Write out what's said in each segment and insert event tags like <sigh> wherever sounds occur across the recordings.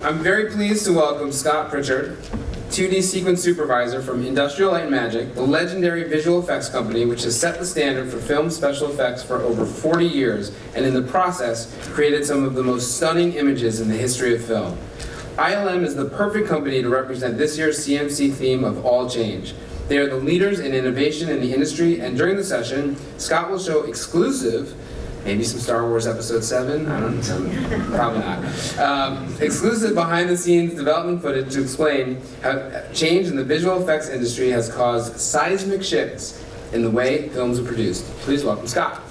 I'm very pleased to welcome Scott Pritchard, 2D sequence supervisor from Industrial Light and Magic, the legendary visual effects company which has set the standard for film special effects for over 40 years and in the process created some of the most stunning images in the history of film. ILM is the perfect company to represent this year's CMC theme of all change. They are the leaders in innovation in the industry, and during the session, Scott will show exclusive maybe some Star Wars Episode 7. I don't know. Probably not. Um, exclusive behind the scenes development footage to explain how change in the visual effects industry has caused seismic shifts in the way films are produced. Please welcome Scott.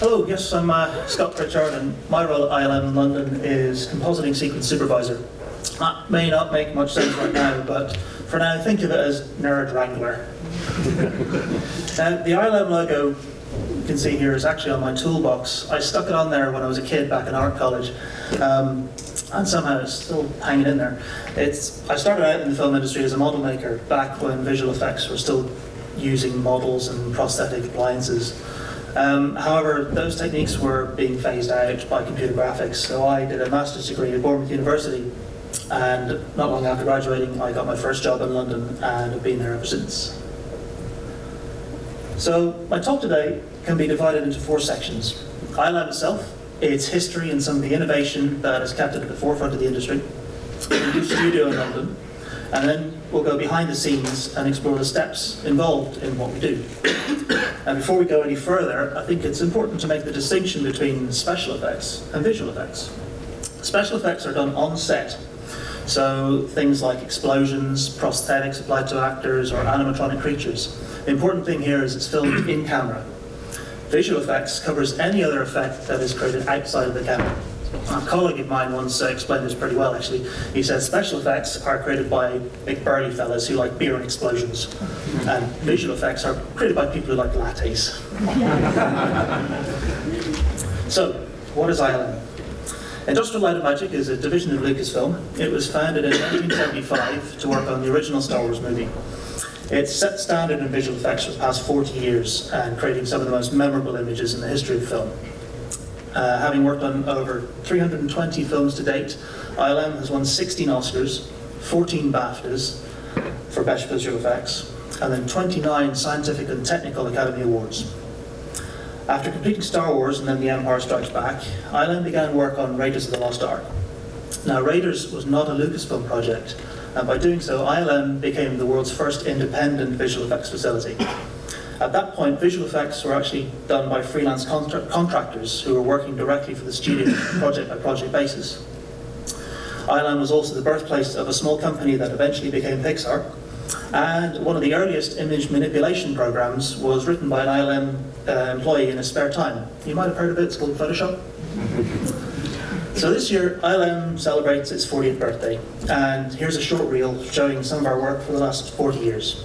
Hello, yes, I'm uh, Scott Pritchard, and my role at ILM in London is compositing sequence supervisor. That may not make much sense right now, but for now, think of it as Nerd Wrangler. now, <laughs> the ILM logo you can see here is actually on my toolbox. I stuck it on there when I was a kid back in art college, um, and somehow it's still hanging in there. It's I started out in the film industry as a model maker back when visual effects were still using models and prosthetic appliances. Um, however, those techniques were being phased out by computer graphics, so I did a master's degree at Bournemouth University and not long after graduating, I got my first job in London and have been there ever since. So, my talk today can be divided into four sections ILM itself, its history and some of the innovation that has kept it at the forefront of the industry, the new studio in London, and then we'll go behind the scenes and explore the steps involved in what we do. And before we go any further, I think it's important to make the distinction between special effects and visual effects. Special effects are done on set so things like explosions, prosthetics applied to actors, or animatronic creatures. The important thing here is it's filmed in camera. Visual effects covers any other effect that is created outside of the camera. A colleague of mine once uh, explained this pretty well, actually. He said special effects are created by big burly fellas who like beer and explosions, and visual effects are created by people who like lattes. <laughs> so, what is ILM? Industrial Light and Magic is a division of Lucasfilm. It was founded in 1975 to work on the original Star Wars movie. It's set standard in visual effects for the past 40 years and creating some of the most memorable images in the history of film. Uh, having worked on over 320 films to date, ILM has won 16 Oscars, 14 BAFTAs for Best Visual Effects, and then 29 Scientific and Technical Academy Awards. After completing Star Wars and then The Empire Strikes Back, ILM began work on Raiders of the Lost Ark. Now, Raiders was not a Lucasfilm project, and by doing so, ILM became the world's first independent visual effects facility. At that point, visual effects were actually done by freelance contra- contractors who were working directly for the studio <coughs> project by project basis. ILM was also the birthplace of a small company that eventually became Pixar, and one of the earliest image manipulation programs was written by an ILM uh, employee in his spare time. You might have heard of it, it's called Photoshop. <laughs> so this year, ILM celebrates its 40th birthday, and here's a short reel showing some of our work for the last 40 years.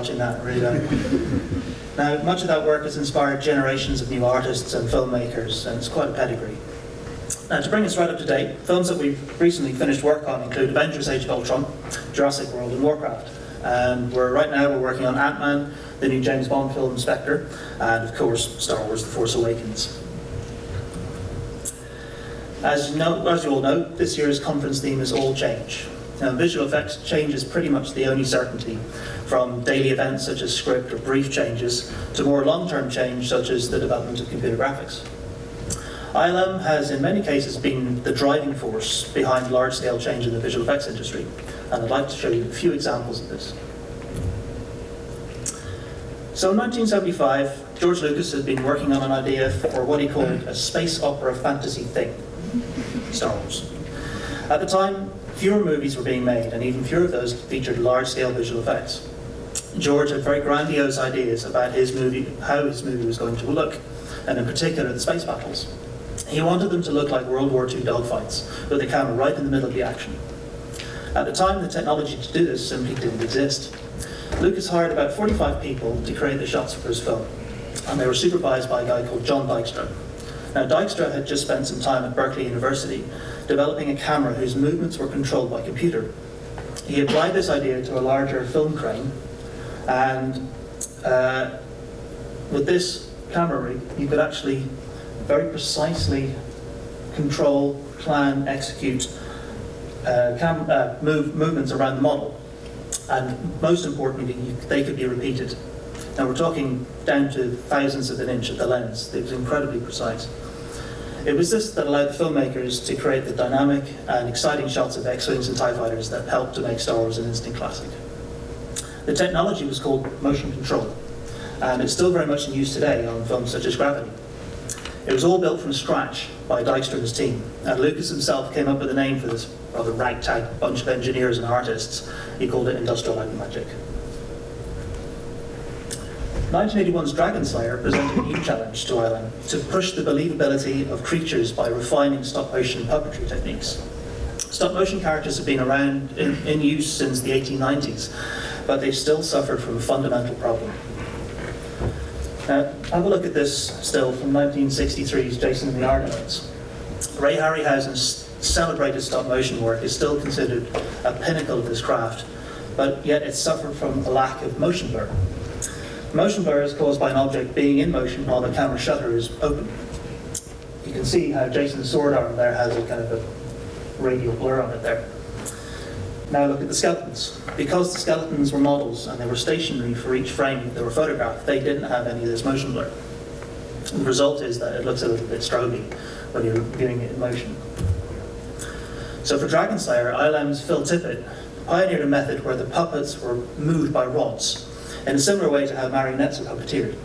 Watching that, don't. now, much of that work has inspired generations of new artists and filmmakers, and it's quite a pedigree. Now, to bring us right up to date, films that we've recently finished work on include Avengers Age of Ultron, Jurassic World, and Warcraft. And we're right now we're working on Ant-Man, the new James Bond film Spectre, and of course Star Wars: The Force Awakens. As you, know, as you all know, this year's conference theme is all change. Now, visual effects change is pretty much the only certainty, from daily events such as script or brief changes to more long-term change such as the development of computer graphics. ILM has in many cases been the driving force behind large-scale change in the visual effects industry, and I'd like to show you a few examples of this. So in 1975, George Lucas had been working on an idea for what he called a space opera fantasy thing, Star Wars. At the time, fewer movies were being made, and even fewer of those featured large-scale visual effects. George had very grandiose ideas about his movie, how his movie was going to look, and in particular the space battles. He wanted them to look like World War II dogfights, with the camera right in the middle of the action. At the time, the technology to do this simply didn't exist. Lucas hired about 45 people to create the shots for his film, and they were supervised by a guy called John Dykstra. Now, Dykstra had just spent some time at Berkeley University developing a camera whose movements were controlled by computer. He applied this idea to a larger film crane, and uh, with this camera rig, you could actually very precisely control, plan, execute uh, cam- uh, move, movements around the model. And most importantly, you, they could be repeated. Now we're talking down to thousandths of an inch of the lens. It was incredibly precise. It was this that allowed the filmmakers to create the dynamic and exciting shots of X-Wings and TIE fighters that helped to make Star Wars an instant classic. The technology was called motion control, and it's still very much in use today on films such as Gravity. It was all built from scratch by Dykstra and his team, and Lucas himself came up with a name for this rather ragtag bunch of engineers and artists. He called it Industrial Light Magic. 1981's Dragon Slayer presented a new challenge to ILM to push the believability of creatures by refining stop motion puppetry techniques. Stop motion characters have been around in, in use since the 1890s, but they've still suffered from a fundamental problem. Now, have a look at this still from 1963's Jason and the Argonauts. Ray Harryhausen's celebrated stop motion work is still considered a pinnacle of this craft, but yet it suffered from a lack of motion blur. Motion blur is caused by an object being in motion while the camera shutter is open. You can see how Jason's sword arm there has a kind of a radial blur on it there. Now look at the skeletons. Because the skeletons were models and they were stationary for each frame they were photographed, they didn't have any of this motion blur. The result is that it looks a little bit stroby when you're viewing it in motion. So for Dragon Slayer, ILM's Phil Tippett pioneered a method where the puppets were moved by rods, in a similar way to how marionettes are puppeteered.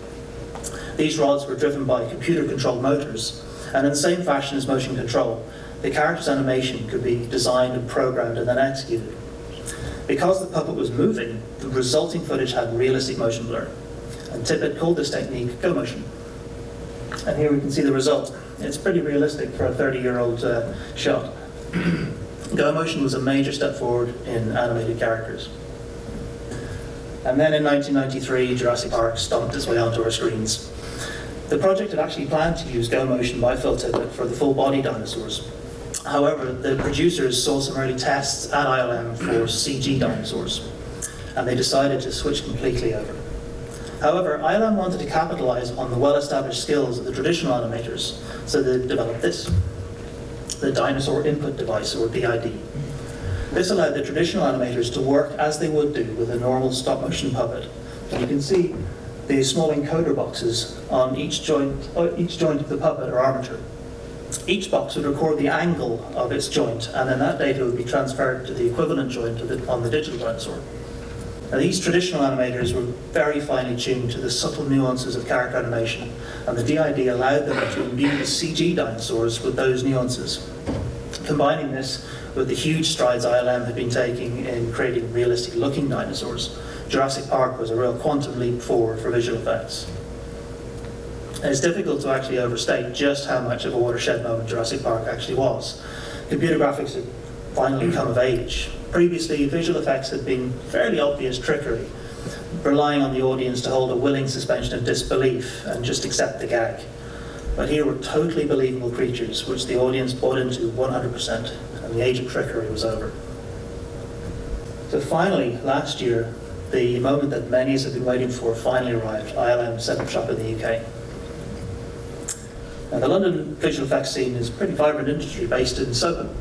These rods were driven by computer-controlled motors, and in the same fashion as motion control, the character's animation could be designed and programmed and then executed. Because the puppet was moving, the resulting footage had realistic motion blur, and Tippett called this technique go motion. And here we can see the result. It's pretty realistic for a 30-year-old uh, shot. <clears throat> Go motion was a major step forward in animated characters. And then in 1993, Jurassic Park stomped its way onto our screens. The project had actually planned to use Go Motion by Phil Tippett for the full body dinosaurs. However, the producers saw some early tests at ILM for CG dinosaurs, and they decided to switch completely over. However, ILM wanted to capitalize on the well-established skills of the traditional animators, so they developed this, the Dinosaur Input Device, or DID. This allowed the traditional animators to work as they would do with a normal stop-motion puppet. And you can see the small encoder boxes on each joint, uh, each joint of the puppet or armature. Each box would record the angle of its joint, and then that data would be transferred to the equivalent joint on the digital dinosaur. Now, these traditional animators were very finely tuned to the subtle nuances of character animation, and the DID allowed them to imbue the CG dinosaurs with those nuances. Combining this with the huge strides ILM had been taking in creating realistic looking dinosaurs, Jurassic Park was a real quantum leap forward for visual effects. And it's difficult to actually overstate just how much of a watershed moment Jurassic Park actually was. Computer graphics had finally come of age. Previously, visual effects had been fairly obvious trickery, relying on the audience to hold a willing suspension of disbelief and just accept the gag. But here were totally believable creatures, which the audience bought into 100%, and the age of trickery was over. So finally, last year, the moment that many have been waiting for finally arrived. ILM set up shop in the UK. The London visual effects scene is a pretty vibrant industry based in Soho.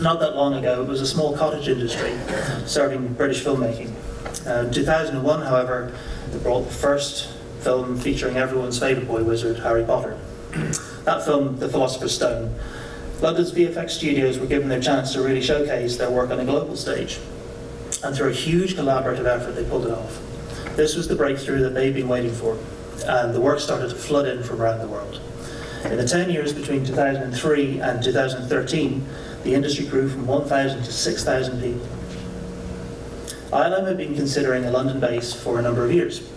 Not that long ago, it was a small cottage industry serving British filmmaking. Uh, in 2001, however, they brought the first film featuring everyone's favourite boy wizard, Harry Potter. That film, The Philosopher's Stone, London's VFX studios were given their chance to really showcase their work on a global stage. And through a huge collaborative effort, they pulled it off. This was the breakthrough that they'd been waiting for, and the work started to flood in from around the world. In the 10 years between 2003 and 2013, the industry grew from 1,000 to 6,000 people. ILM had been considering a London base for a number of years,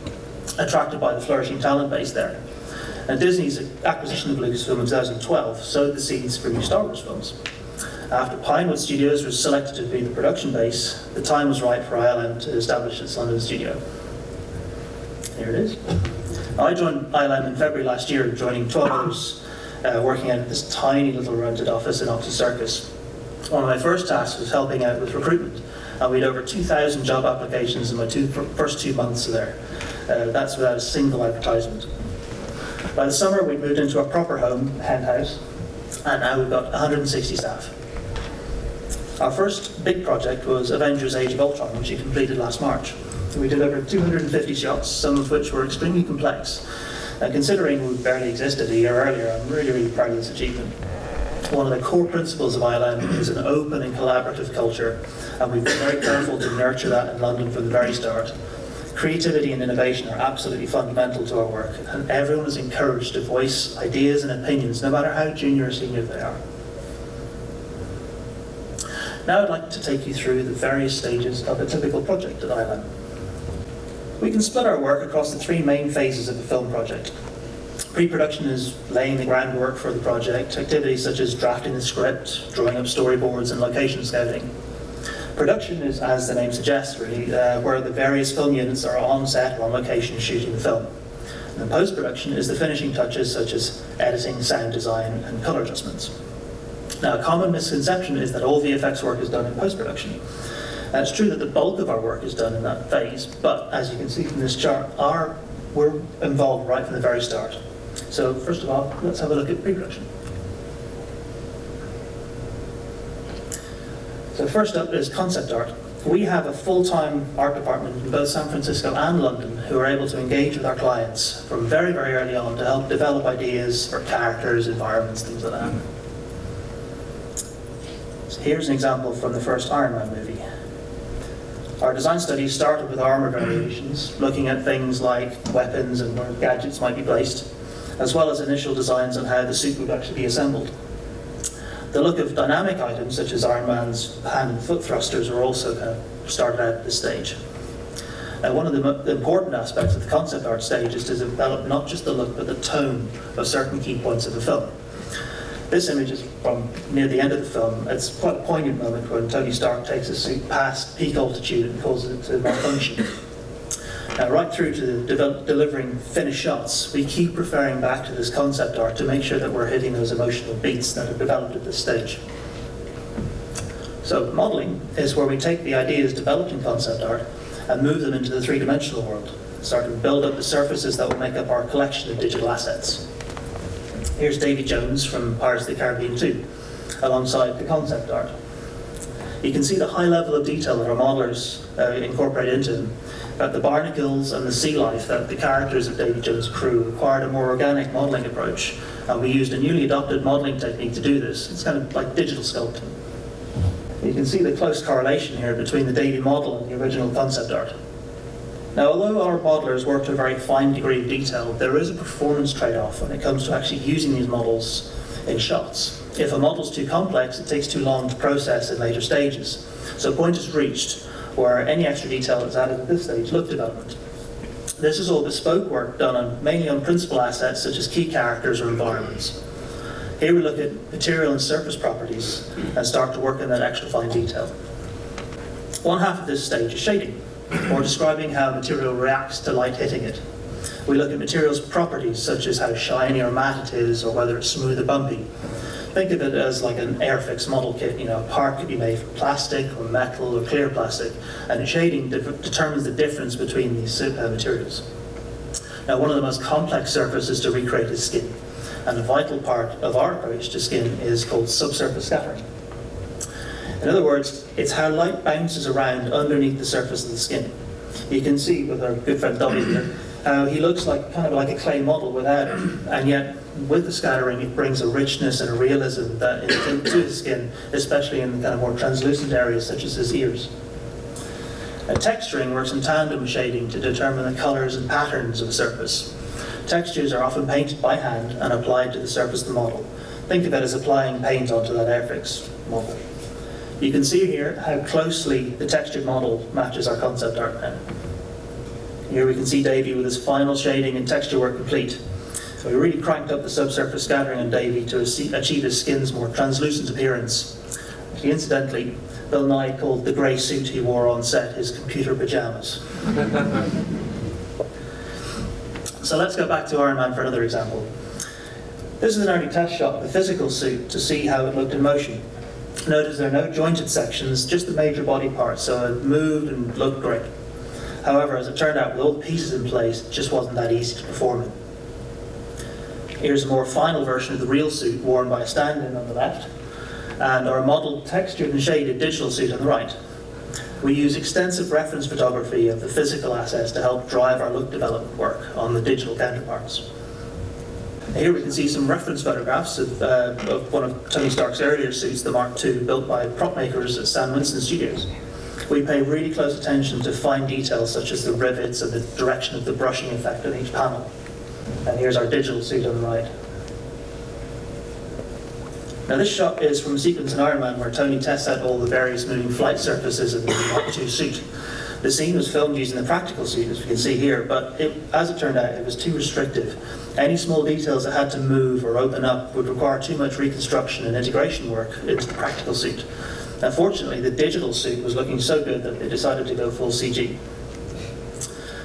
attracted by the flourishing talent base there. And Disney's acquisition of Lucasfilm in 2012 sowed the seeds for new Star Wars films. After Pinewood Studios was selected to be the production base, the time was right for ILM to establish its London studio. Here it is. I joined ILM in February last year, joining 12 others uh, working out of this tiny little rented office in Oxford Circus. One of my first tasks was helping out with recruitment, and we had over 2,000 job applications in my two, first two months there. Uh, that's without a single advertisement. By the summer, we'd moved into a proper home, hen house, and now we've got 160 staff. Our first big project was Avengers Age of Ultron, which we completed last March. We delivered 250 shots, some of which were extremely complex. And considering we barely existed a year earlier, I'm really, really proud of this achievement. One of the core principles of ILM is an open and collaborative culture, and we've been very careful to nurture that in London from the very start. Creativity and innovation are absolutely fundamental to our work, and everyone is encouraged to voice ideas and opinions, no matter how junior or senior they are. Now I'd like to take you through the various stages of a typical project at ILM. We can split our work across the three main phases of a film project. Pre-production is laying the groundwork for the project, activities such as drafting the script, drawing up storyboards and location scouting. Production is, as the name suggests, really, uh, where the various film units are on set or on location shooting the film. And post-production is the finishing touches such as editing, sound design and colour adjustments. Now, a common misconception is that all VFX work is done in post-production. It's true that the bulk of our work is done in that phase, but as you can see from this chart, our, we're involved right from the very start. So first of all, let's have a look at pre-production. So first up is concept art. We have a full-time art department in both San Francisco and London who are able to engage with our clients from very, very early on to help develop ideas for characters, environments, things like that. So here's an example from the first Iron Man movie. Our design studies started with armor variations, looking at things like weapons and where gadgets might be placed, as well as initial designs on how the suit would actually be assembled. The look of dynamic items, such as Iron Man's hand and foot thrusters, are also kind of started out at this stage. Now, one of the important aspects of the concept art stage is to develop not just the look, but the tone of certain key points of the film. This image is from near the end of the film. It's quite a poignant moment when Tony Stark takes his suit past peak altitude and causes it to malfunction. Now, right through to develop, delivering finished shots, we keep referring back to this concept art to make sure that we're hitting those emotional beats that are developed at this stage. So, modeling is where we take the ideas developed in concept art and move them into the three dimensional world, starting to build up the surfaces that will make up our collection of digital assets. Here's Davy Jones from Pirates of the Caribbean 2, alongside the concept art. You can see the high level of detail that our modelers uh, incorporate into them. But the barnacles and the sea life that the characters of Davy Jones' crew required a more organic modelling approach. And we used a newly adopted modelling technique to do this. It's kind of like digital sculpting. You can see the close correlation here between the Davy model and the original concept art. Now, although our modelers work to a very fine degree of detail, there is a performance trade-off when it comes to actually using these models in shots. If a model's too complex, it takes too long to process in later stages. So a point is reached where any extra detail that's added at this stage, look development. This is all bespoke work done on, mainly on principal assets such as key characters or environments. Here we look at material and surface properties and start to work in that extra fine detail. One half of this stage is shading, or describing how a material reacts to light hitting it. We look at materials' properties, such as how shiny or matte it is, or whether it's smooth or bumpy. Think of it as like an Airfix model kit. You know, a part could be made from plastic or metal or clear plastic, and shading de- determines the difference between these materials. Now, one of the most complex surfaces to recreate is skin. And a vital part of our approach to skin is called subsurface scattering. In other words, it's how light bounces around underneath the surface of the skin. You can see with our good friend W here, how he looks like kind of like a clay model without it, and yet with the scattering it brings a richness and a realism that into to his skin, especially in the kind of more translucent areas such as his ears. And texturing works in tandem with shading to determine the colours and patterns of a surface. Textures are often painted by hand and applied to the surface of the model. Think of it as applying paint onto that Airfix model. You can see here how closely the textured model matches our concept art. Here we can see Davy with his final shading and texture work complete. So we really cranked up the subsurface scattering on Davy to achieve his skin's more translucent appearance. Actually, incidentally, Bill Nighy called the grey suit he wore on set his computer pajamas. <laughs> so let's go back to Iron Man for another example. This is an early test shot of the physical suit to see how it looked in motion. Notice there are no jointed sections, just the major body parts, so it moved and looked great. However, as it turned out, with all the pieces in place, it just wasn't that easy to perform it. Here's a more final version of the real suit worn by a stand-in on the left, and our modelled textured and shaded digital suit on the right. We use extensive reference photography of the physical assets to help drive our look development work on the digital counterparts. Here we can see some reference photographs of, uh, of one of Tony Stark's earlier suits, the Mark II, built by prop makers at Stan Winston Studios. We pay really close attention to fine details such as the rivets and the direction of the brushing effect on each panel. And here's our digital suit on the right. Now this shot is from a sequence in Iron Man where Tony tests out all the various moving flight surfaces of the Mark II suit. The scene was filmed using the practical suit, as we can see here, but it, as it turned out, it was too restrictive. Any small details that had to move or open up would require too much reconstruction and integration work into the practical suit. Unfortunately, the digital suit was looking so good that they decided to go full CG.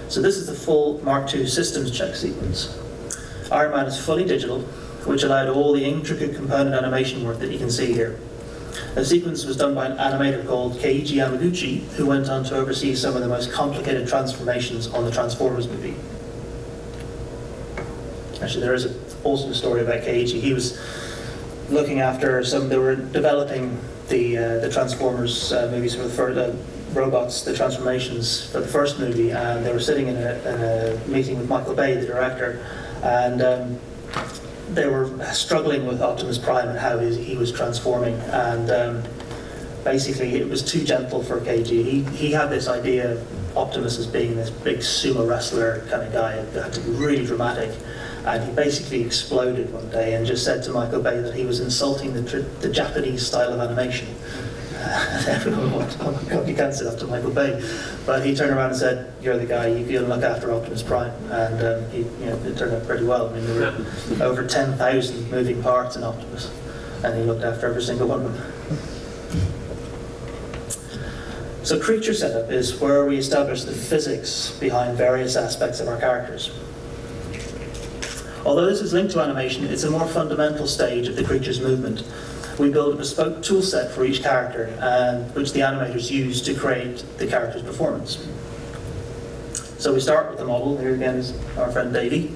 So this is the full Mark II systems check sequence. Iron Man is fully digital, which allowed all the intricate component animation work that you can see here. The sequence was done by an animator called Keiji Yamaguchi, who went on to oversee some of the most complicated transformations on the Transformers movie. Actually, there is also a story about Keiji. He was looking after some, they were developing the, uh, the Transformers uh, movies for the, for the robots, the transformations for the first movie, and they were sitting in a, in a meeting with Michael Bay, the director, and um, they were struggling with Optimus Prime and how he, he was transforming, and um, basically it was too gentle for Keiji. He, he had this idea of Optimus as being this big sumo wrestler kind of guy that had to be really dramatic. And he basically exploded one day and just said to Michael Bay that he was insulting the, the Japanese style of animation. Uh, <laughs> everyone went, oh my god, you can't sit to Michael Bay. But he turned around and said, you're the guy, you can look after Optimus Prime. And um, he, you know, it turned out pretty well. I mean, there were over 10,000 moving parts in Optimus. And he looked after every single one of them. So creature setup is where we establish the physics behind various aspects of our characters. Although this is linked to animation, it's a more fundamental stage of the creature's movement. We build a bespoke toolset for each character, and which the animators use to create the character's performance. So we start with the model. Here again is our friend Davy.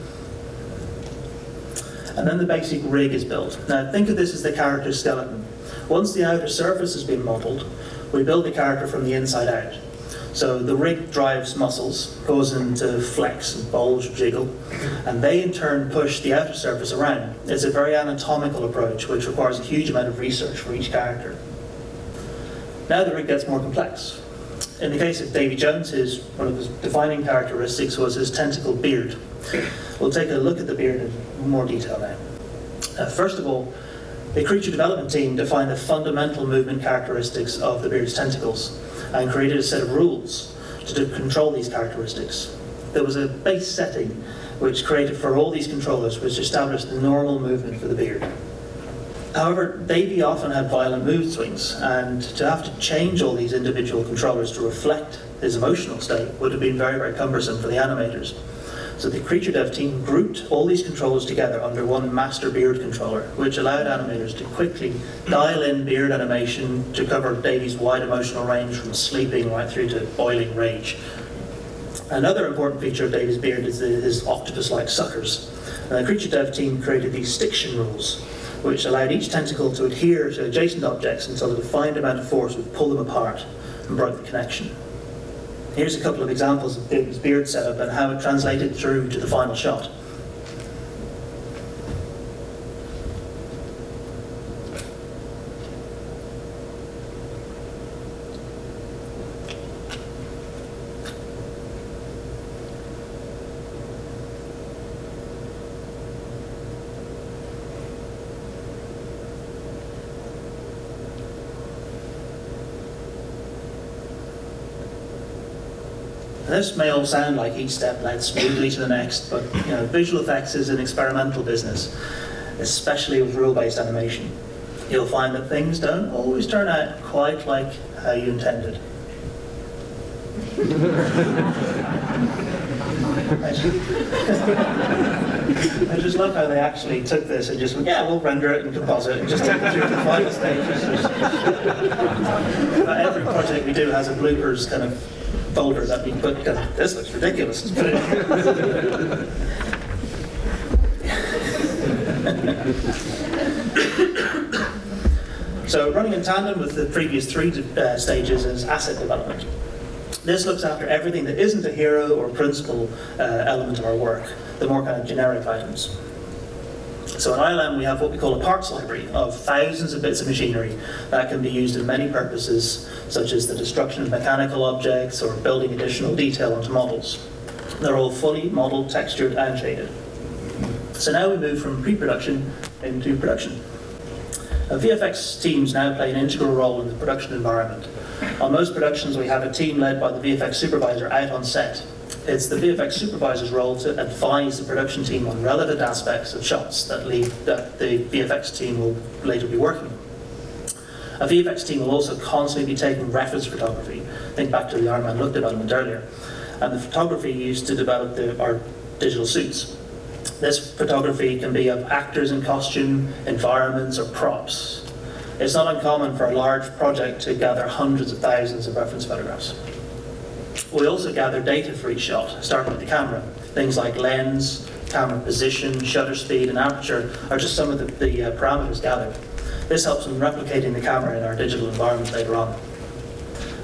And then the basic rig is built. Now think of this as the character's skeleton. Once the outer surface has been modelled, we build the character from the inside out. So the rig drives muscles, goes into flex, and bulge, jiggle, and they in turn push the outer surface around. It's a very anatomical approach which requires a huge amount of research for each character. Now the rig gets more complex. In the case of Davy Jones, his, one of his defining characteristics was his tentacle beard. We'll take a look at the beard in more detail now. Uh, first of all, the creature development team defined the fundamental movement characteristics of the beard's tentacles and created a set of rules to control these characteristics. There was a base setting which created for all these controllers, which established the normal movement for the beard. However, Davy often had violent mood swings, and to have to change all these individual controllers to reflect his emotional state would have been very, very cumbersome for the animators. So the Creature Dev team grouped all these controls together under one master beard controller, which allowed animators to quickly dial in beard animation to cover Davy's wide emotional range from sleeping right through to boiling rage. Another important feature of Davy's beard is his octopus-like suckers. And the creature dev team created these stiction rules, which allowed each tentacle to adhere to adjacent objects until a defined amount of force would pull them apart and broke the connection. Here's a couple of examples of Davy's beard setup and how it translated through to the final shot. This may all sound like each step led smoothly to the next, but you know, visual effects is an experimental business, especially with rule-based animation. You'll find that things don't always turn out quite like how you intended. <laughs> I just- love how they actually took this and just went, yeah, we'll render it and composite and just take it through to the final stage. <laughs> But every project we do has a bloopers kind of folder that we put, kind this looks ridiculous, let's put it in here. So running in tandem with the previous three uh, stages is asset development. This looks after everything that isn't a hero or principal uh, element of our work, the more kind of generic items. So in ILM we have what we call a parts library of thousands of bits of machinery that can be used in many purposes, such as the destruction of mechanical objects or building additional detail onto models. They're all fully modeled, textured and shaded. So now we move from pre-production into production. Uh, VFX teams now play an integral role in the production environment. On most productions, we have a team led by the VFX supervisor out on set. It's the VFX supervisor's role to advise the production team on relevant aspects of shots that, that the VFX team will later be working on. A VFX team will also constantly be taking reference photography. Think back to the Iron Man look development earlier. And the photography used to develop the, our digital suits. This photography can be of actors in costume, environments, or props. It's not uncommon for a large project to gather hundreds of thousands of reference photographs. We also gather data for each shot, starting with the camera. Things like lens, camera position, shutter speed, and aperture are just some of the, the uh, parameters gathered. This helps in replicating the camera in our digital environment later on.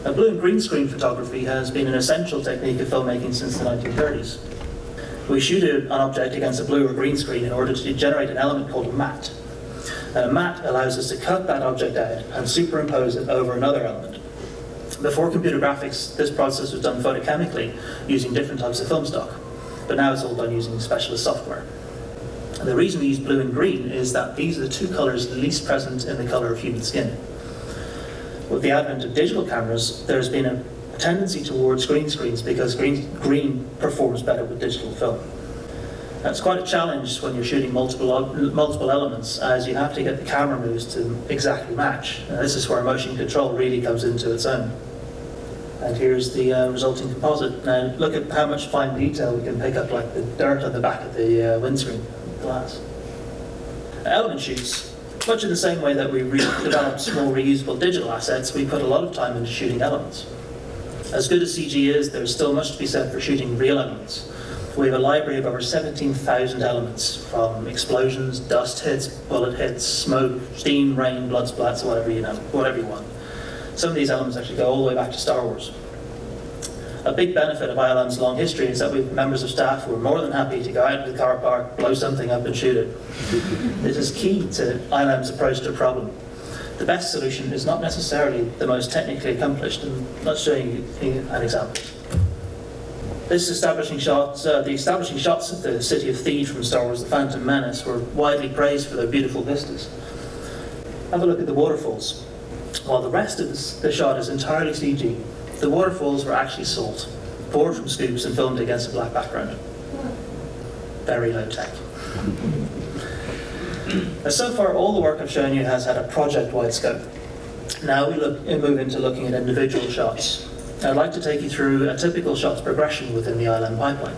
Now, blue and green screen photography has been an essential technique of filmmaking since the 1930s. We shoot an object against a blue or green screen in order to generate an element called a matte. And a matte allows us to cut that object out and superimpose it over another element. Before computer graphics, this process was done photochemically using different types of film stock, but now it's all done using specialist software. And the reason we use blue and green is that these are the two colors least present in the color of human skin. With the advent of digital cameras, there's been a tendency towards green screens because green, green performs better with digital film. That's quite a challenge when you're shooting multiple, multiple elements as you have to get the camera moves to exactly match. This is where motion control really comes into its own. And here's the uh, resulting composite. Now look at how much fine detail we can pick up like the dirt on the back of the uh, windscreen glass. Element shoots. Much in the same way that we re- <coughs> develop small reusable digital assets, we put a lot of time into shooting elements. As good as CG is, there's still much to be said for shooting real elements. We have a library of over 17,000 elements, from explosions, dust hits, bullet hits, smoke, steam, rain, blood splats, whatever you know, whatever you want. Some of these elements actually go all the way back to Star Wars. A big benefit of ILM's long history is that we have members of staff who are more than happy to go out to the car park, blow something up and shoot it. <laughs> this is key to ILM's approach to a problem the best solution is not necessarily the most technically accomplished, and let's show you an example. This establishing shots, uh, the establishing shots of the city of Theed from Star Wars: The Phantom Menace were widely praised for their beautiful vistas. Have a look at the waterfalls. While the rest of the shot is entirely CG, the waterfalls were actually salt, poured from scoops and filmed against a black background. Very low tech. So far, all the work I've shown you has had a project-wide scope. Now we look, move into looking at individual shots. I'd like to take you through a typical shot's progression within the ILM pipeline.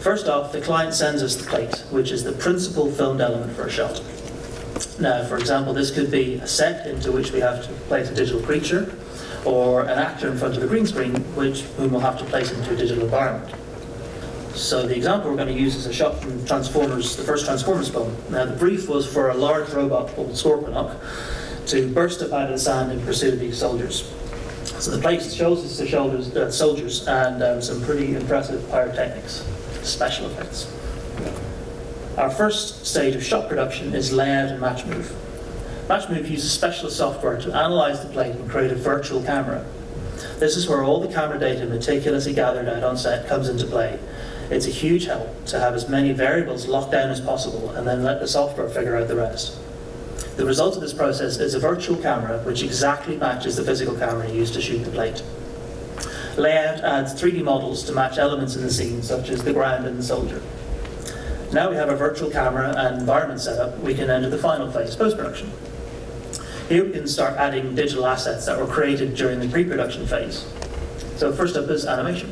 First off, the client sends us the plate, which is the principal filmed element for a shot. Now, for example, this could be a set into which we have to place a digital creature, or an actor in front of a green screen, which whom we'll have to place into a digital environment. So the example we're going to use is a shot from Transformers, the first Transformers film. Now the brief was for a large robot called Scorponok to burst up out of the sand in pursuit of these soldiers. So the place shows us the shoulders, uh, soldiers and um, some pretty impressive pyrotechnics, special effects. Our first stage of shot production is layout and match move. Match move uses special software to analyze the plate and create a virtual camera. This is where all the camera data meticulously gathered out on set comes into play. It's a huge help to have as many variables locked down as possible and then let the software figure out the rest. The result of this process is a virtual camera which exactly matches the physical camera used to shoot the plate. Layout adds 3D models to match elements in the scene, such as the ground and the soldier. Now we have a virtual camera and environment set up, we can enter the final phase, post-production. Here we can start adding digital assets that were created during the pre-production phase. So first up is animation.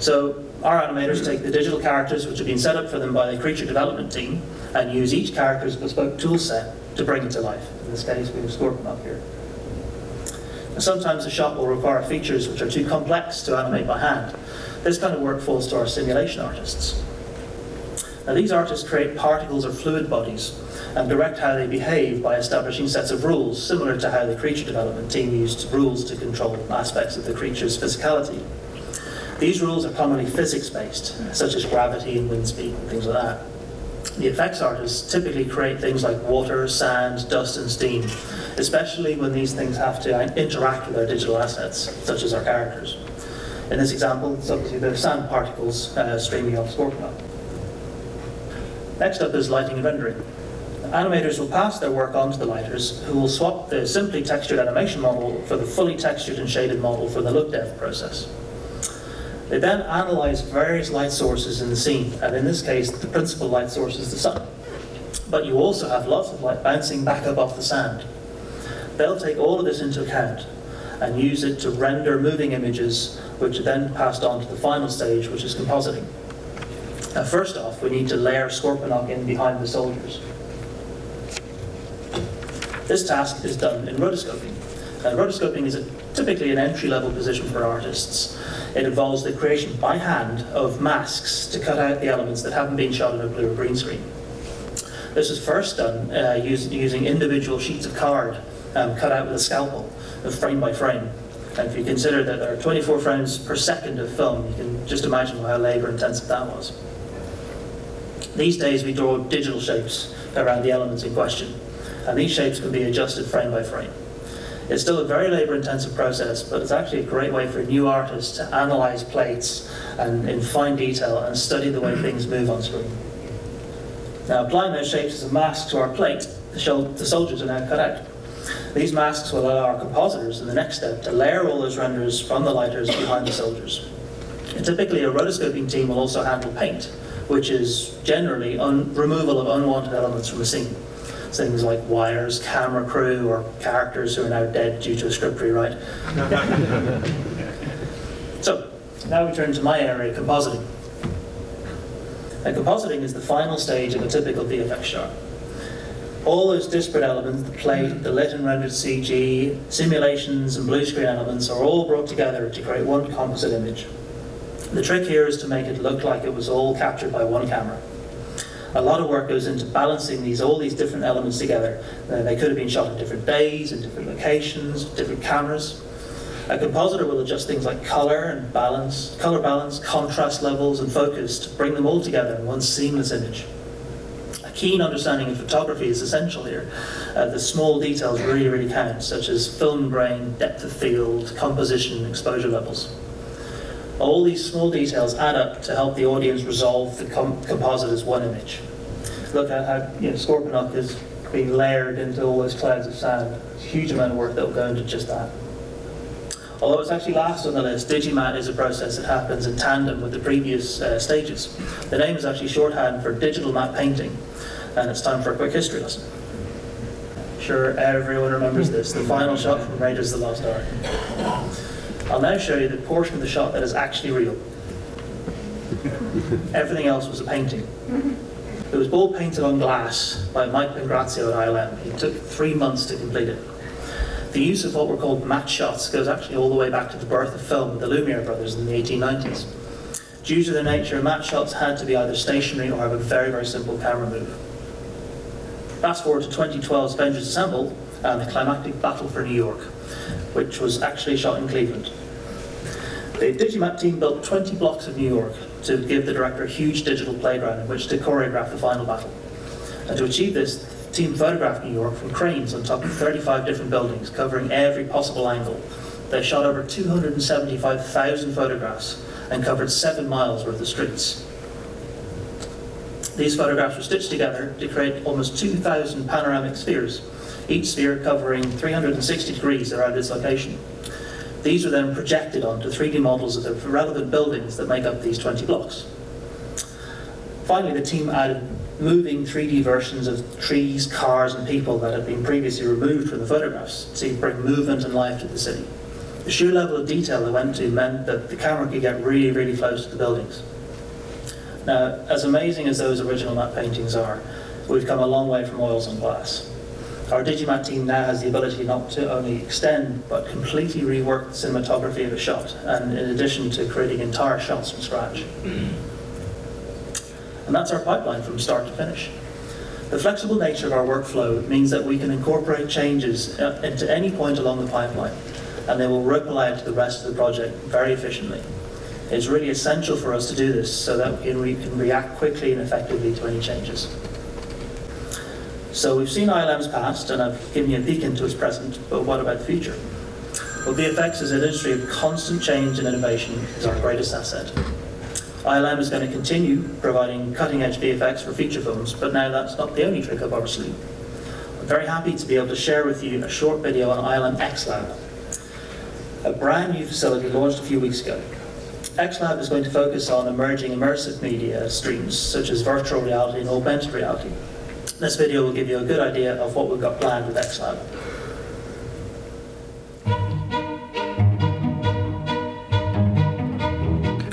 So our animators take the digital characters which have been set up for them by the creature development team and use each character's bespoke tool set to bring it to life. In this case, we have Scorponok here. And sometimes the shot will require features which are too complex to animate by hand. This kind of work falls to our simulation artists. Now these artists create particles or fluid bodies and direct how they behave by establishing sets of rules, similar to how the creature development team used rules to control aspects of the creature's physicality. These rules are commonly physics-based, such as gravity and wind speed and things like that. The effects artists typically create things like water, sand, dust and steam, especially when these things have to interact with our digital assets, such as our characters. In this example, it's obviously the sand particles uh, streaming off Scorponok. Next up is lighting and rendering. Animators will pass their work on to the lighters, who will swap the simply textured animation model for the fully textured and shaded model for the look dev process. They then analyze various light sources in the scene, and in this case, the principal light source is the sun. But you also have lots of light bouncing back up off the sand. They'll take all of this into account and use it to render moving images, which are then passed on to the final stage, which is compositing. Now, first off, we need to layer Scorponok in behind the soldiers. This task is done in rotoscoping. Uh, rotoscoping is a, typically an entry-level position for artists. It involves the creation by hand of masks to cut out the elements that haven't been shot on a blue or green screen. This is first done uh, use, using individual sheets of card um, cut out with a scalpel, uh, frame by frame. And if you consider that there are 24 frames per second of film, you can just imagine how labor intensive that was. These days we draw digital shapes around the elements in question, and these shapes can be adjusted frame by frame. It's still a very labor intensive process, but it's actually a great way for new artists to analyze plates and in fine detail and study the way <clears throat> things move on screen. Now, applying those shapes as a mask to our plate, the, the soldiers are now cut out. These masks will allow our compositors in the next step to layer all those renders from the lighters behind the soldiers. And typically, a rotoscoping team will also handle paint, which is generally un- removal of unwanted elements from a scene things like wires, camera crew, or characters who are now dead due to a script rewrite. <laughs> so, now we turn to my area, compositing. And compositing is the final stage of a typical VFX shot. All those disparate elements, the plate, the lit and rendered CG, simulations, and blue screen elements are all brought together to create one composite image. The trick here is to make it look like it was all captured by one camera a lot of work goes into balancing these all these different elements together. Uh, they could have been shot at different days, in different locations, different cameras. A compositor will adjust things like color and balance, color balance, contrast levels, and focus to bring them all together in one seamless image. A keen understanding of photography is essential here. Uh, the small details really, really count, such as film grain, depth of field, composition, exposure levels. All these small details add up to help the audience resolve the com- composite as one image. Look at how you know, Scorponok is being layered into all those clouds of a huge amount of work that will go into just that. Although it's actually last on the list, Digimatte is a process that happens in tandem with the previous uh, stages. The name is actually shorthand for digital matte painting, and it's time for a quick history lesson. Sure, everyone remembers this the final shot from Raiders of the Lost Ark. I'll now show you the portion of the shot that is actually real. Everything else was a painting. It was all painted on glass by Mike Pangrazio at ILM. It took three months to complete it. The use of what were called matte shots goes actually all the way back to the birth of film with the Lumiere brothers in the 1890s. due to the nature, matte shots had to be either stationary or have a very, very simple camera move. Fast forward to 2012's Avengers Assemble and the climactic battle for New York, which was actually shot in Cleveland. The Digimatte team built 20 blocks of New York to give the director a huge digital playground in which to choreograph the final battle. And to achieve this, the team photographed New York from cranes on top of 35 different buildings, covering every possible angle. They shot over 275,000 photographs and covered seven miles worth of streets. These photographs were stitched together to create almost 2,000 panoramic spheres, each sphere covering 360 degrees around its location. These were then projected onto 3D models of the relevant buildings that make up these 20 blocks. Finally, the team added moving 3D versions of trees, cars, and people that had been previously removed from the photographs to bring movement and life to the city. The sheer level of detail they went to meant that the camera could get really, really close to the buildings. Now, as amazing as those original matte paintings are, we've come a long way from oils and glass. Our Digimatte team now has the ability not to only extend, but completely rework the cinematography of a shot, and in addition to creating entire shots from scratch. And that's our pipeline from start to finish. The flexible nature of our workflow means that we can incorporate changes uh, into any point along the pipeline, and they will ripple out to the rest of the project very efficiently. It's really essential for us to do this so that we can react quickly and effectively to any changes. So we've seen ILM's past, and I've given you a peek into its present, but what about the future? Well, VFX is an industry of constant change and innovation is our greatest asset. ILM is going to continue providing cutting-edge VFX for feature films, but now that's not the only trick up our sleeve. I'm very happy to be able to share with you a short video on ILM X Lab, a brand new facility launched a few weeks ago. X Lab is going to focus on emerging immersive media streams such as virtual reality and augmented reality. This video will give you a good idea of what we've got planned with X Lab.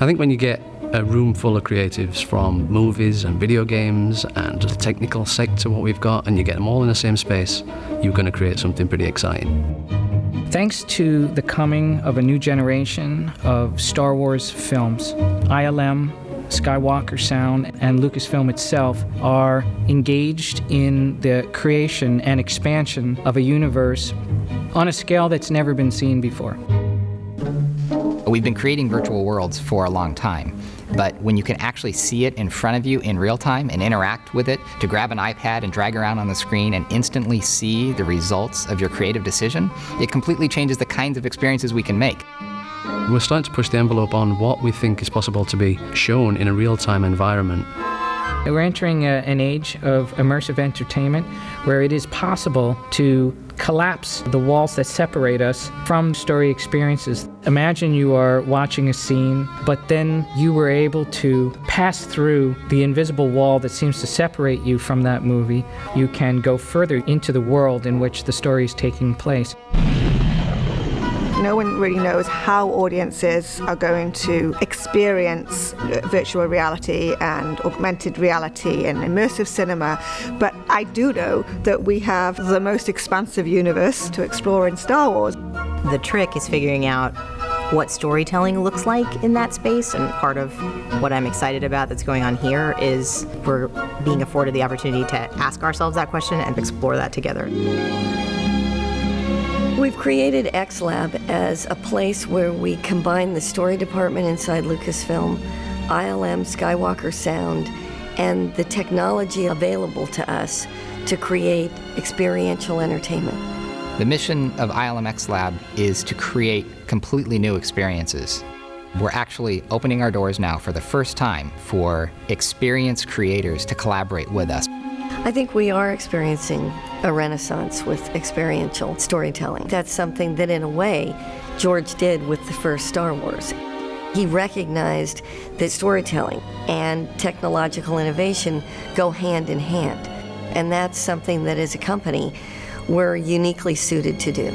I think when you get a room full of creatives from movies and video games and the technical sector, what we've got, and you get them all in the same space, you're going to create something pretty exciting. Thanks to the coming of a new generation of Star Wars films, ILM, Skywalker Sound, and Lucasfilm itself are engaged in the creation and expansion of a universe on a scale that's never been seen before. We've been creating virtual worlds for a long time, but when you can actually see it in front of you in real time and interact with it, to grab an iPad and drag around on the screen and instantly see the results of your creative decision, it completely changes the kinds of experiences we can make. We're starting to push the envelope on what we think is possible to be shown in a real time environment. We're entering a, an age of immersive entertainment where it is possible to collapse the walls that separate us from story experiences. Imagine you are watching a scene, but then you were able to pass through the invisible wall that seems to separate you from that movie. You can go further into the world in which the story is taking place. No one really knows how audiences are going to experience uh, virtual reality and augmented reality and immersive cinema, but I do know that we have the most expansive universe to explore in Star Wars. The trick is figuring out what storytelling looks like in that space, and part of what I'm excited about that's going on here is we're being afforded the opportunity to ask ourselves that question and explore that together. We've created XLab as a place where we combine the story department inside Lucasfilm, ILM Skywalker Sound, and the technology available to us to create experiential entertainment. The mission of ILMX Lab is to create completely new experiences. We're actually opening our doors now for the first time for experience creators to collaborate with us. I think we are experiencing a renaissance with experiential storytelling. That's something that, in a way, George did with the first Star Wars. He recognized that storytelling and technological innovation go hand in hand. And that's something that, as a company, we're uniquely suited to do.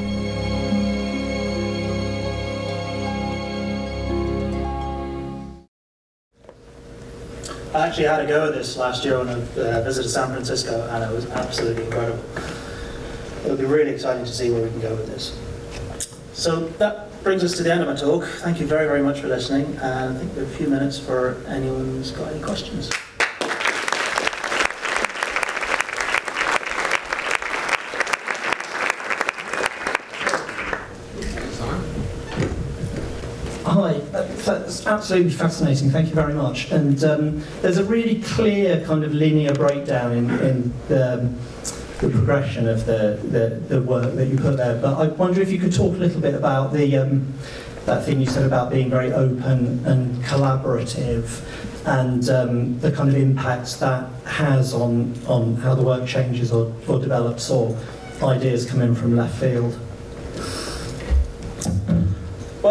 I actually had a go this last year when I uh, visited San Francisco, and it was absolutely incredible. It'll be really exciting to see where we can go with this. So that brings us to the end of my talk. Thank you very, very much for listening. And I think we have a few minutes for anyone who's got any questions. Hi, uh, absolutely fascinating. Thank you very much. And um, there's a really clear kind of linear breakdown in, in the, um, the progression of the, the, the work that you put there. But I wonder if you could talk a little bit about the um, that thing you said about being very open and collaborative, and um, the kind of impact that has on on how the work changes or, or develops, or ideas come in from left field.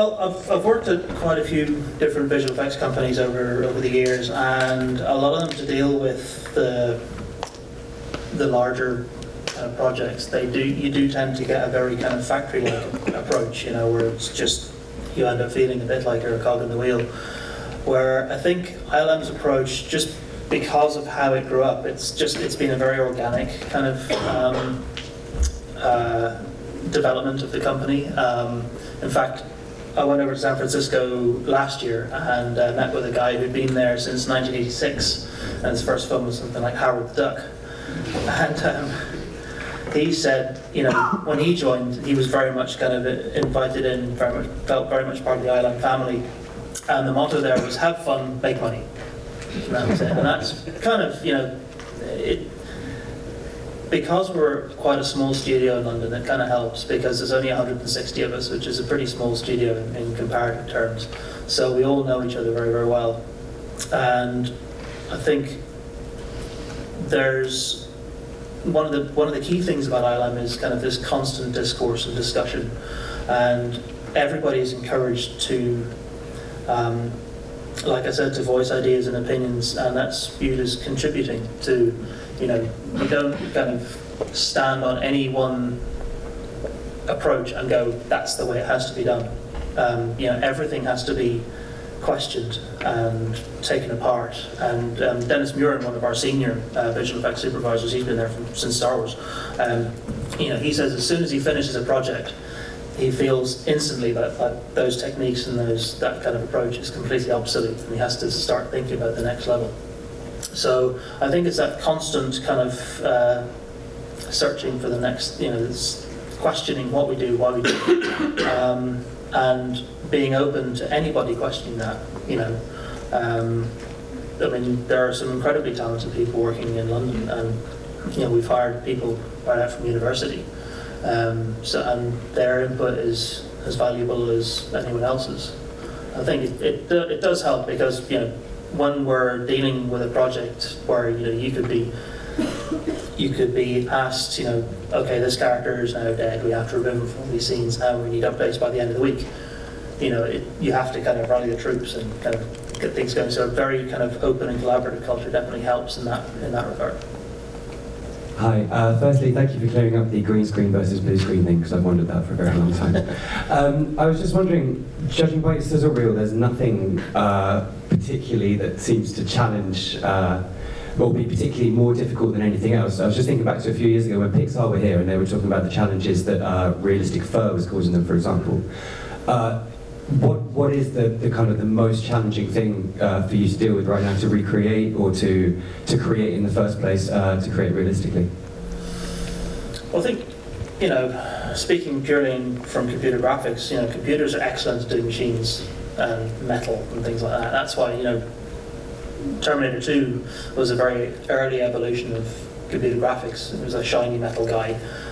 Well, I've, I've worked at quite a few different visual effects companies over over the years, and a lot of them to deal with the the larger projects. They do you do tend to get a very kind of factory-like approach, you know, where it's just you end up feeling a bit like you're a cog in the wheel. Where I think ILM's approach, just because of how it grew up, it's just it's been a very organic kind of um, uh, development of the company. Um, in fact, I went over to San Francisco last year and uh, met with a guy who'd been there since 1986, and his first film was something like Howard the Duck. And um, he said, you know, when he joined, he was very much kind of invited in, very much felt very much part of the ILM family, and the motto there was "Have fun, make money." And it. And that's kind of, you know, it, because we're quite a small studio in London, it kind of helps because there's only 160 of us, which is a pretty small studio in, in, comparative terms. So we all know each other very, very well. And I think there's one of the one of the key things about ILM is kind of this constant discourse and discussion, and everybody is encouraged to. Um, like I said, to voice ideas and opinions, and that's viewed as contributing to you know, we don't kind of stand on any one approach and go, that's the way it has to be done. Um, you know, everything has to be questioned and taken apart. And um, Dennis Muren, one of our senior uh, visual effects supervisors, he's been there from, since Star Wars. Um, you know, he says as soon as he finishes a project, he feels instantly that, that those techniques and those that kind of approach is completely obsolete, and he has to start thinking about the next level. So I think it's that constant kind of uh, searching for the next, you know, questioning what we do, why we do, um, and being open to anybody questioning that. You know, um, I mean, there are some incredibly talented people working in London, and you know, we've hired people right out from university. Um, so, and their input is as valuable as anyone else's. I think it, it, it does help because you know when we're dealing with a project where you know you could be you could be asked, you know, okay, this character is now dead. We have to remove him from these scenes now. We need updates by the end of the week. You know, it, you have to kind of rally the troops and kind of get things going. So a very kind of open and collaborative culture definitely helps in that in that regard. Hi. Uh, firstly, thank you for clearing up the green screen versus blue screen thing because I've wondered that for a very long time. <laughs> um, I was just wondering, judging by your sizzle reel, there's nothing uh, particularly that seems to challenge. Uh, or be particularly more difficult than anything else. I was just thinking back to a few years ago when Pixar were here and they were talking about the challenges that uh, realistic fur was causing them, for example. What what is the, the kind of the most challenging thing uh, for you to deal with right now to recreate or to to create in the first place uh, to create realistically? Well, I think you know, speaking purely from computer graphics, you know, computers are excellent at doing machines and metal and things like that. That's why you know, Terminator 2 was a very early evolution of computer graphics. It was a shiny metal guy,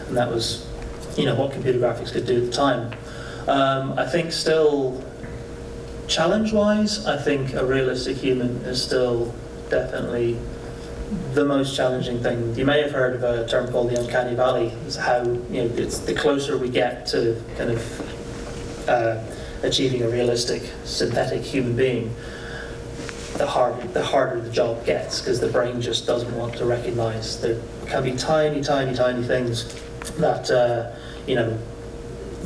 and that was you know what computer graphics could do at the time. Um, I think still, challenge-wise, I think a realistic human is still definitely the most challenging thing. You may have heard of a term called the uncanny valley. Is how you know it's the closer we get to kind of uh, achieving a realistic synthetic human being, the harder the harder the job gets because the brain just doesn't want to recognise there can be tiny, tiny, tiny things that uh, you know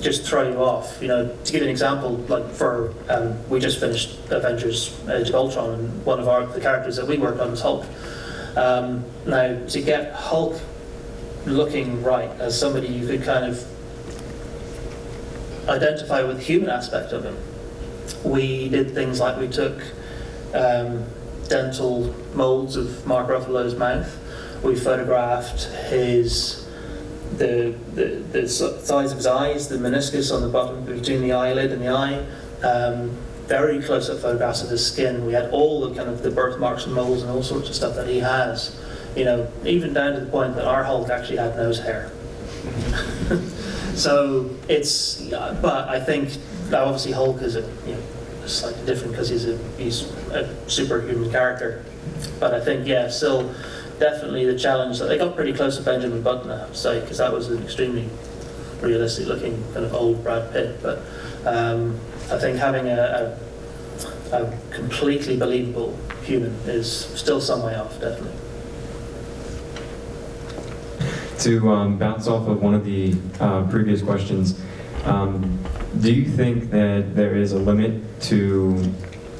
just throw you off. You know, to give an example, like for um, we just finished Avengers: Age of Ultron, and one of our the characters that we worked on was Hulk. Um, now, to get Hulk looking right as somebody you could kind of identify with the human aspect of him. We did things like we took um, dental molds of Mark Ruffalo's mouth. We photographed his the, the the size of his eyes, the meniscus on the bottom between the eyelid and the eye. Um, very close-up photographs of his skin. We had all the kind of the birthmarks and moles and all sorts of stuff that he has. You know, even down to the point that our Hulk actually had nose hair. <laughs> so it's, but I think obviously Hulk is a you know slightly different because he's a he's a superhuman character. But I think yeah, still definitely the challenge that they got pretty close to Benjamin to say, because that was an extremely realistic looking kind of old Brad Pitt. But um, I think having a, a, a completely believable human is still some way off, definitely. To um, bounce off of one of the uh, previous questions, um, do you think that there is a limit to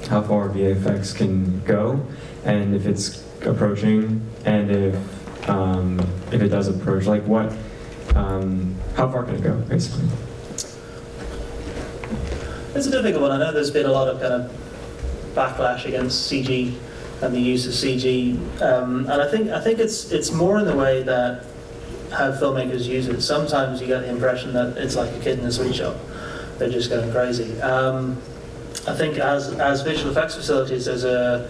how far VFX can go, and if it's approaching, and if um, if it does approach, like what, um, how far can it go, basically? It's a difficult one. I know there's been a lot of kind of backlash against CG and the use of CG, um, and I think I think it's it's more in the way that how filmmakers use it. Sometimes you get the impression that it's like a kid in a sweet shop; they're just going crazy. Um, I think as as visual effects facilities, there's a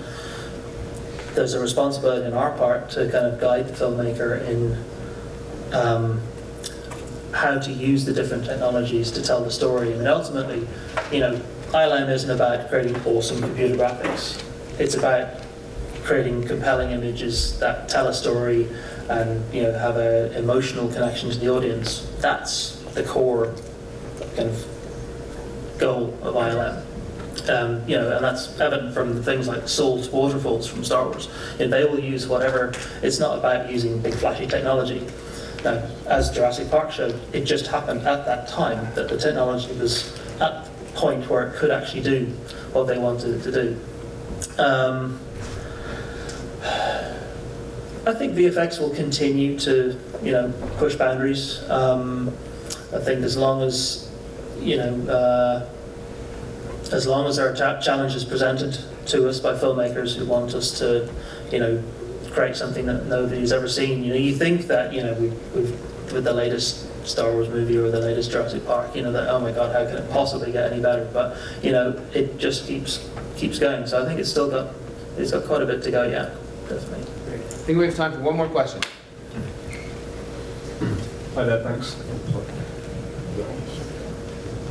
there's a responsibility on our part to kind of guide the filmmaker in um, how to use the different technologies to tell the story. Mean, ultimately, you know, ILM isn't about creating awesome computer graphics. It's about creating compelling images that tell a story and you know have an emotional connection to the audience. That's the core kind of goal of ILM. Um, you know, and that's evident from things like salt waterfalls from Star Wars. You know, they will use whatever. It's not about using big flashy technology. Now, as Jurassic Park showed, it just happened at that time that the technology was at the point where it could actually do what they wanted it to do. Um, I think VFX will continue to, you know, push boundaries. Um, I think as long as, you know, uh, as long as there are cha- challenges presented to us by filmmakers who want us to, you know, create something that nobody's ever seen. You know, you think that, you know, we, we've, with the latest Star Wars movie or the latest Jurassic Park, you know, that, oh my God, how can it possibly get any better? But, you know, it just keeps, keeps going. So I think it's still got, it's got quite a bit to go, yeah, definitely. I think we have time for one more question. Hi there, thanks.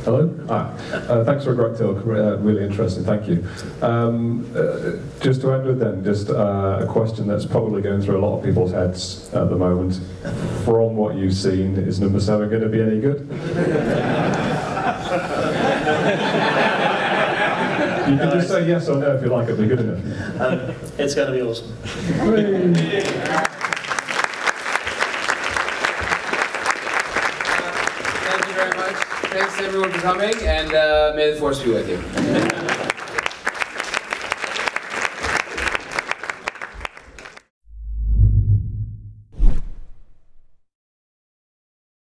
Hello? Ah, uh, thanks for a great talk, uh, really interesting, thank you. Um, uh, just to end with then, just uh, a question that's probably going through a lot of people's heads at the moment. From what you've seen, is number seven going to be any good? you can just say yes or no if you like It'll be good enough. Um, it's going to be awesome. Everyone for coming, and uh, may the force be with you.